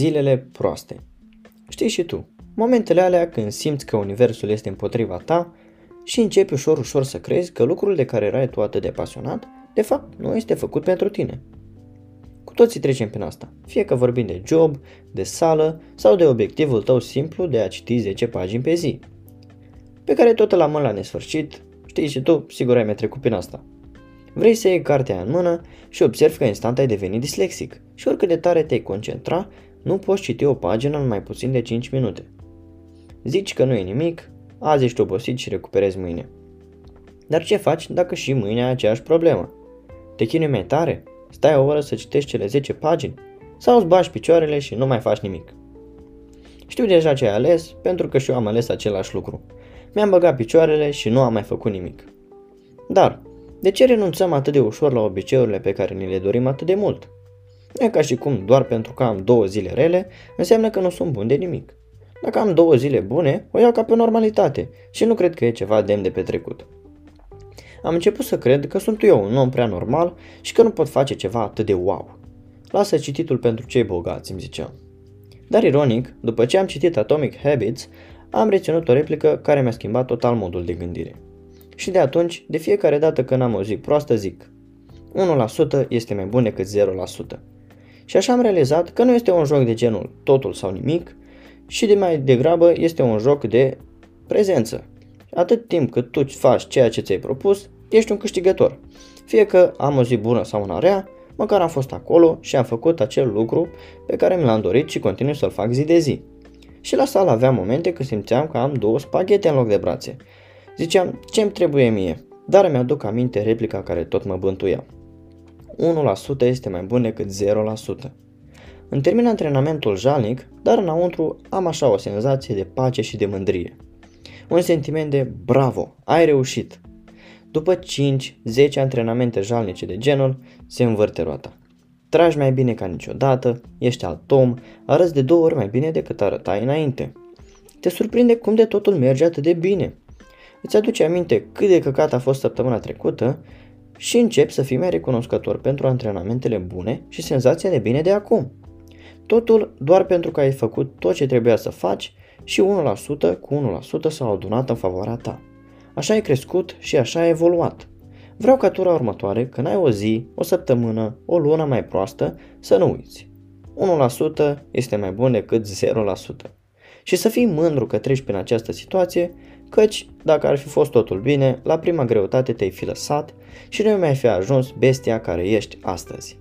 Zilele proaste Știi și tu, momentele alea când simți că universul este împotriva ta și începi ușor ușor să crezi că lucrul de care erai tu atât de pasionat, de fapt nu este făcut pentru tine. Cu toții trecem prin asta, fie că vorbim de job, de sală sau de obiectivul tău simplu de a citi 10 pagini pe zi, pe care tot la mână la nesfârșit, știi și tu, sigur ai mai trecut prin asta. Vrei să iei cartea în mână și observi că instant ai devenit dislexic și oricât de tare te-ai concentra, nu poți citi o pagină în mai puțin de 5 minute. Zici că nu e nimic, azi ești obosit și recuperezi mâine. Dar ce faci dacă și mâine ai aceeași problemă? Te chinui mai tare? Stai o oră să citești cele 10 pagini? Sau îți bași picioarele și nu mai faci nimic? Știu deja ce ai ales, pentru că și eu am ales același lucru. Mi-am băgat picioarele și nu am mai făcut nimic. Dar, de ce renunțăm atât de ușor la obiceiurile pe care ni le dorim atât de mult? Nu e ca și cum doar pentru că am două zile rele, înseamnă că nu sunt bun de nimic. Dacă am două zile bune, o iau ca pe normalitate și nu cred că e ceva demn de petrecut. Am început să cred că sunt eu un om prea normal și că nu pot face ceva atât de wow. Lasă cititul pentru cei bogați, îmi ziceam. Dar ironic, după ce am citit Atomic Habits, am reținut o replică care mi-a schimbat total modul de gândire. Și de atunci, de fiecare dată când am o zi proastă, zic 1% este mai bun decât 0%. Și așa am realizat că nu este un joc de genul totul sau nimic, și de mai degrabă este un joc de prezență. Atât timp cât tu faci ceea ce ți-ai propus, ești un câștigător. Fie că am o zi bună sau una rea, măcar am fost acolo și am făcut acel lucru pe care mi l-am dorit și continui să-l fac zi de zi. Și la sală aveam momente când simțeam că am două spaghete în loc de brațe. Ziceam, ce-mi trebuie mie? Dar mi-aduc aminte replica care tot mă bântuia. 1% este mai bun decât 0%. Îmi termin antrenamentul jalnic, dar înăuntru am așa o senzație de pace și de mândrie. Un sentiment de bravo, ai reușit. După 5-10 antrenamente jalnice de genul, se învârte roata. Tragi mai bine ca niciodată, ești atom, arăți de două ori mai bine decât arătai înainte. Te surprinde cum de totul merge atât de bine. Îți aduce aminte cât de căcat a fost săptămâna trecută și începi să fii mai recunoscător pentru antrenamentele bune și senzația de bine de acum. Totul doar pentru că ai făcut tot ce trebuia să faci și 1% cu 1% s-au adunat în favoarea ta. Așa ai crescut și așa ai evoluat. Vreau ca tura următoare, când ai o zi, o săptămână, o lună mai proastă, să nu uiți. 1% este mai bun decât 0%. Și să fii mândru că treci prin această situație, căci dacă ar fi fost totul bine, la prima greutate te-ai fi lăsat și nu mai fi ajuns bestia care ești astăzi.